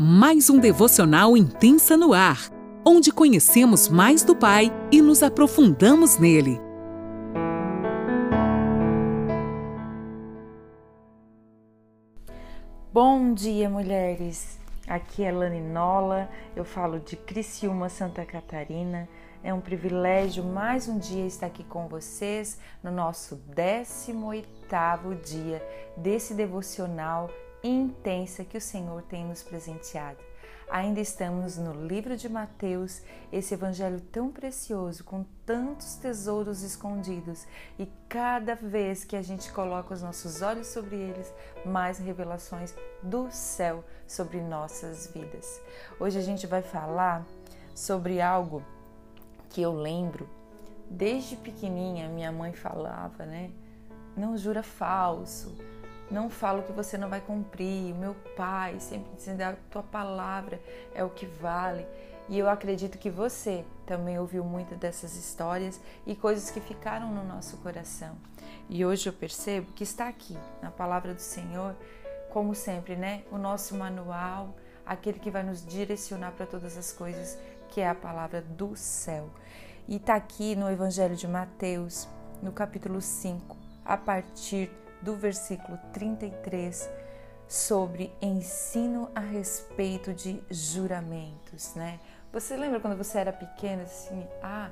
mais um devocional intensa no ar, onde conhecemos mais do Pai e nos aprofundamos nele. Bom dia, mulheres! Aqui é Lani Nola, eu falo de Criciúma, Santa Catarina. É um privilégio mais um dia estar aqui com vocês no nosso 18º dia desse devocional intensa que o Senhor tem nos presenteado. Ainda estamos no livro de Mateus, esse evangelho tão precioso, com tantos tesouros escondidos, e cada vez que a gente coloca os nossos olhos sobre eles, mais revelações do céu sobre nossas vidas. Hoje a gente vai falar sobre algo que eu lembro desde pequenininha, minha mãe falava, né? Não jura falso não fala o que você não vai cumprir. Meu pai sempre dizendo a tua palavra é o que vale. E eu acredito que você também ouviu muitas dessas histórias e coisas que ficaram no nosso coração. E hoje eu percebo que está aqui na palavra do Senhor, como sempre, né? O nosso manual, aquele que vai nos direcionar para todas as coisas, que é a palavra do céu. E está aqui no Evangelho de Mateus, no capítulo 5, a partir do versículo 33 sobre ensino a respeito de juramentos, né? Você lembra quando você era pequena assim, ah,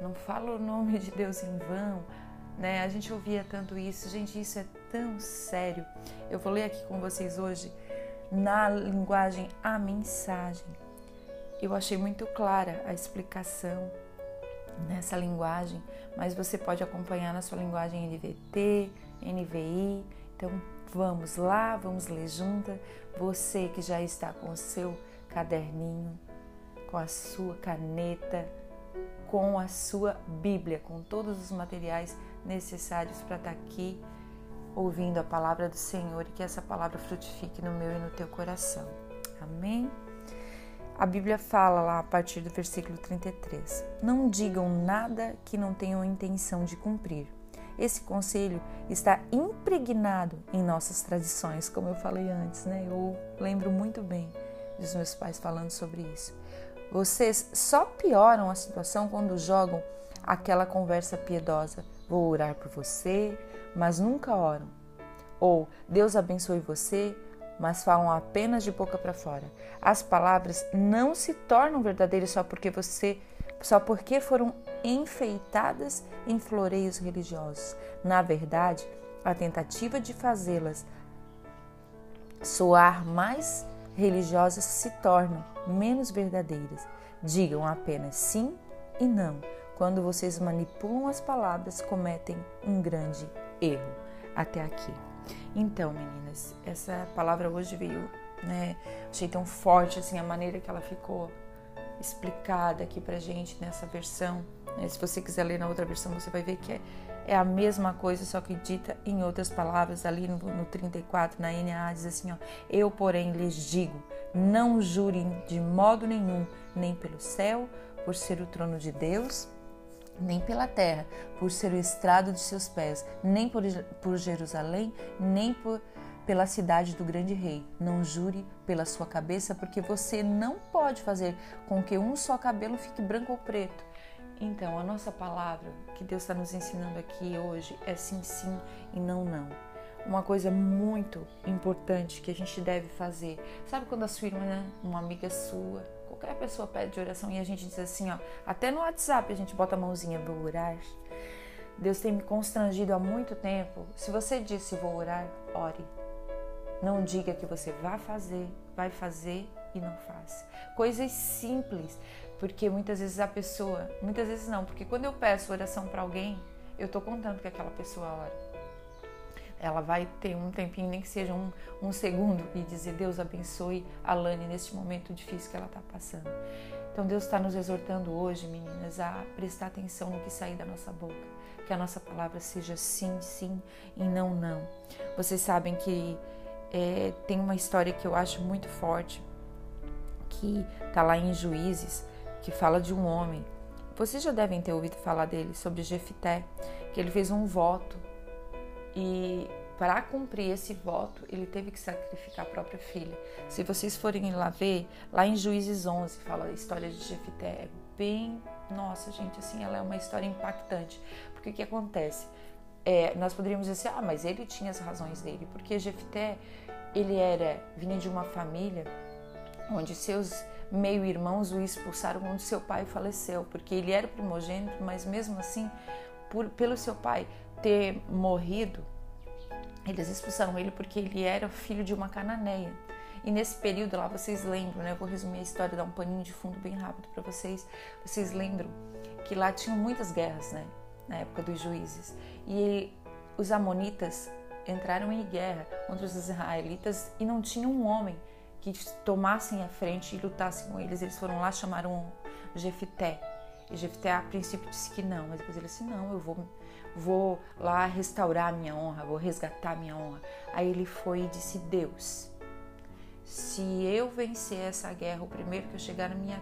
não fala o nome de Deus em vão, né? A gente ouvia tanto isso, gente, isso é tão sério. Eu vou ler aqui com vocês hoje na linguagem a mensagem. Eu achei muito clara a explicação nessa linguagem, mas você pode acompanhar na sua linguagem NVT, NVI. Então vamos lá, vamos ler junta. Você que já está com o seu caderninho, com a sua caneta, com a sua Bíblia, com todos os materiais necessários para estar aqui ouvindo a palavra do Senhor e que essa palavra frutifique no meu e no teu coração. Amém? A Bíblia fala lá a partir do versículo 33: Não digam nada que não tenham intenção de cumprir esse conselho está impregnado em nossas tradições, como eu falei antes, né? Eu lembro muito bem dos meus pais falando sobre isso. Vocês só pioram a situação quando jogam aquela conversa piedosa. Vou orar por você, mas nunca oram. Ou Deus abençoe você, mas falam apenas de boca para fora. As palavras não se tornam verdadeiras só porque você só porque foram enfeitadas em floreios religiosos. Na verdade, a tentativa de fazê-las soar mais religiosas se tornam menos verdadeiras. Digam apenas sim e não. Quando vocês manipulam as palavras, cometem um grande erro. Até aqui. Então, meninas, essa palavra hoje veio, né? Achei tão forte assim a maneira que ela ficou explicada aqui pra gente nessa versão. Né? Se você quiser ler na outra versão, você vai ver que é, é a mesma coisa, só que dita em outras palavras. Ali no, no 34, na NA, diz assim: ó, Eu, porém, lhes digo: não jurem de modo nenhum, nem pelo céu, por ser o trono de Deus, nem pela terra, por ser o estrado de seus pés, nem por, por Jerusalém, nem por pela cidade do grande rei. Não jure pela sua cabeça, porque você não pode fazer com que um só cabelo fique branco ou preto. Então, a nossa palavra que Deus está nos ensinando aqui hoje é sim, sim e não, não. Uma coisa muito importante que a gente deve fazer. Sabe quando a sua irmã, uma amiga sua, qualquer pessoa pede oração e a gente diz assim, ó, até no WhatsApp a gente bota a mãozinha, vou orar. Deus tem me constrangido há muito tempo. Se você disse vou orar, ore. Não diga que você vai fazer, vai fazer e não faz. Coisas simples, porque muitas vezes a pessoa, muitas vezes não, porque quando eu peço oração para alguém, eu estou contando que aquela pessoa ora. Ela vai ter um tempinho, nem que seja um, um segundo, e dizer: Deus abençoe a Lani neste momento difícil que ela está passando. Então, Deus está nos exortando hoje, meninas, a prestar atenção no que sair da nossa boca. Que a nossa palavra seja sim, sim e não, não. Vocês sabem que é, tem uma história que eu acho muito forte, que está lá em Juízes, que fala de um homem. Vocês já devem ter ouvido falar dele, sobre Jefité, que ele fez um voto e para cumprir esse voto, ele teve que sacrificar a própria filha. Se vocês forem lá ver, lá em Juízes 11, fala a história de Jefité, é bem, nossa gente, assim, ela é uma história impactante. Porque o que acontece? É, nós poderíamos dizer, ah, mas ele tinha as razões dele, porque Jefité, ele era, vinha de uma família onde seus meio-irmãos o expulsaram quando seu pai faleceu, porque ele era primogênito, mas mesmo assim, por, pelo seu pai ter morrido, eles expulsaram ele porque ele era filho de uma cananeia. E nesse período lá, vocês lembram, né? Eu vou resumir a história, dar um paninho de fundo bem rápido para vocês. Vocês lembram que lá tinham muitas guerras, né? Na época dos juízes. E os amonitas entraram em guerra contra os israelitas e não tinha um homem que tomassem a frente e lutassem com eles. Eles foram lá, chamaram Jefité. E Jefté a princípio disse que não, mas depois ele disse: Não, eu vou, vou lá restaurar a minha honra, vou resgatar a minha honra. Aí ele foi e disse: Deus, se eu vencer essa guerra, o primeiro que eu chegar na minha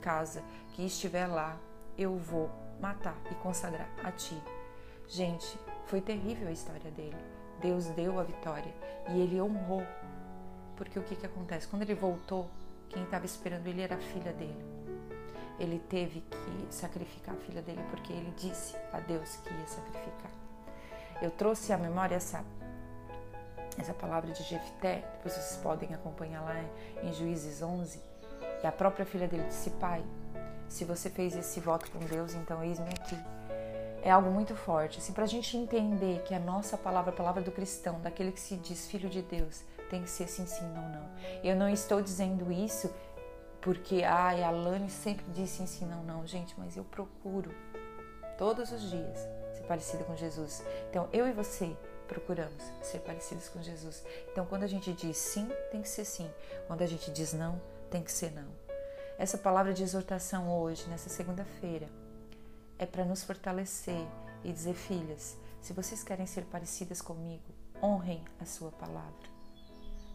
casa, que estiver lá, eu vou matar e consagrar a ti. Gente, foi terrível a história dele. Deus deu a vitória e ele honrou porque o que, que acontece? Quando ele voltou, quem estava esperando ele era a filha dele. Ele teve que sacrificar a filha dele porque ele disse a Deus que ia sacrificar. Eu trouxe à memória essa, essa palavra de Jefté, depois vocês podem acompanhar lá em Juízes 11. E a própria filha dele disse: Pai, se você fez esse voto com Deus, então eis-me aqui. É algo muito forte, assim, para a gente entender que a nossa palavra, a palavra do cristão, daquele que se diz filho de Deus, tem que ser sim, sim, não, não. Eu não estou dizendo isso porque ai, a Lani sempre disse sim, sim, não, não. Gente, mas eu procuro todos os dias ser parecida com Jesus. Então, eu e você procuramos ser parecidos com Jesus. Então, quando a gente diz sim, tem que ser sim. Quando a gente diz não, tem que ser não. Essa palavra de exortação hoje, nessa segunda-feira, é para nos fortalecer e dizer, filhas, se vocês querem ser parecidas comigo, honrem a sua palavra.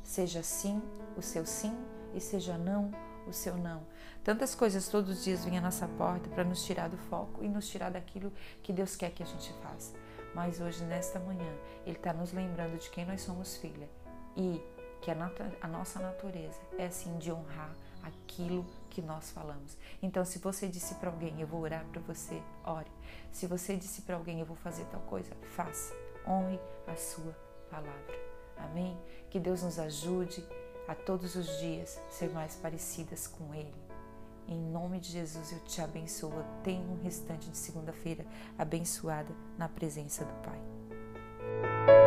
Seja sim o seu sim e seja não o seu não. Tantas coisas todos os dias vêm à nossa porta para nos tirar do foco e nos tirar daquilo que Deus quer que a gente faça. Mas hoje, nesta manhã, Ele está nos lembrando de quem nós somos filha e que a, a nossa natureza é assim de honrar aquilo que nós falamos. Então, se você disse para alguém, eu vou orar para você, ore. Se você disse para alguém, eu vou fazer tal coisa, faça. Honre a sua palavra. Amém? Que Deus nos ajude a todos os dias ser mais parecidas com Ele. Em nome de Jesus eu te abençoo. Tenha um restante de segunda-feira abençoada na presença do Pai.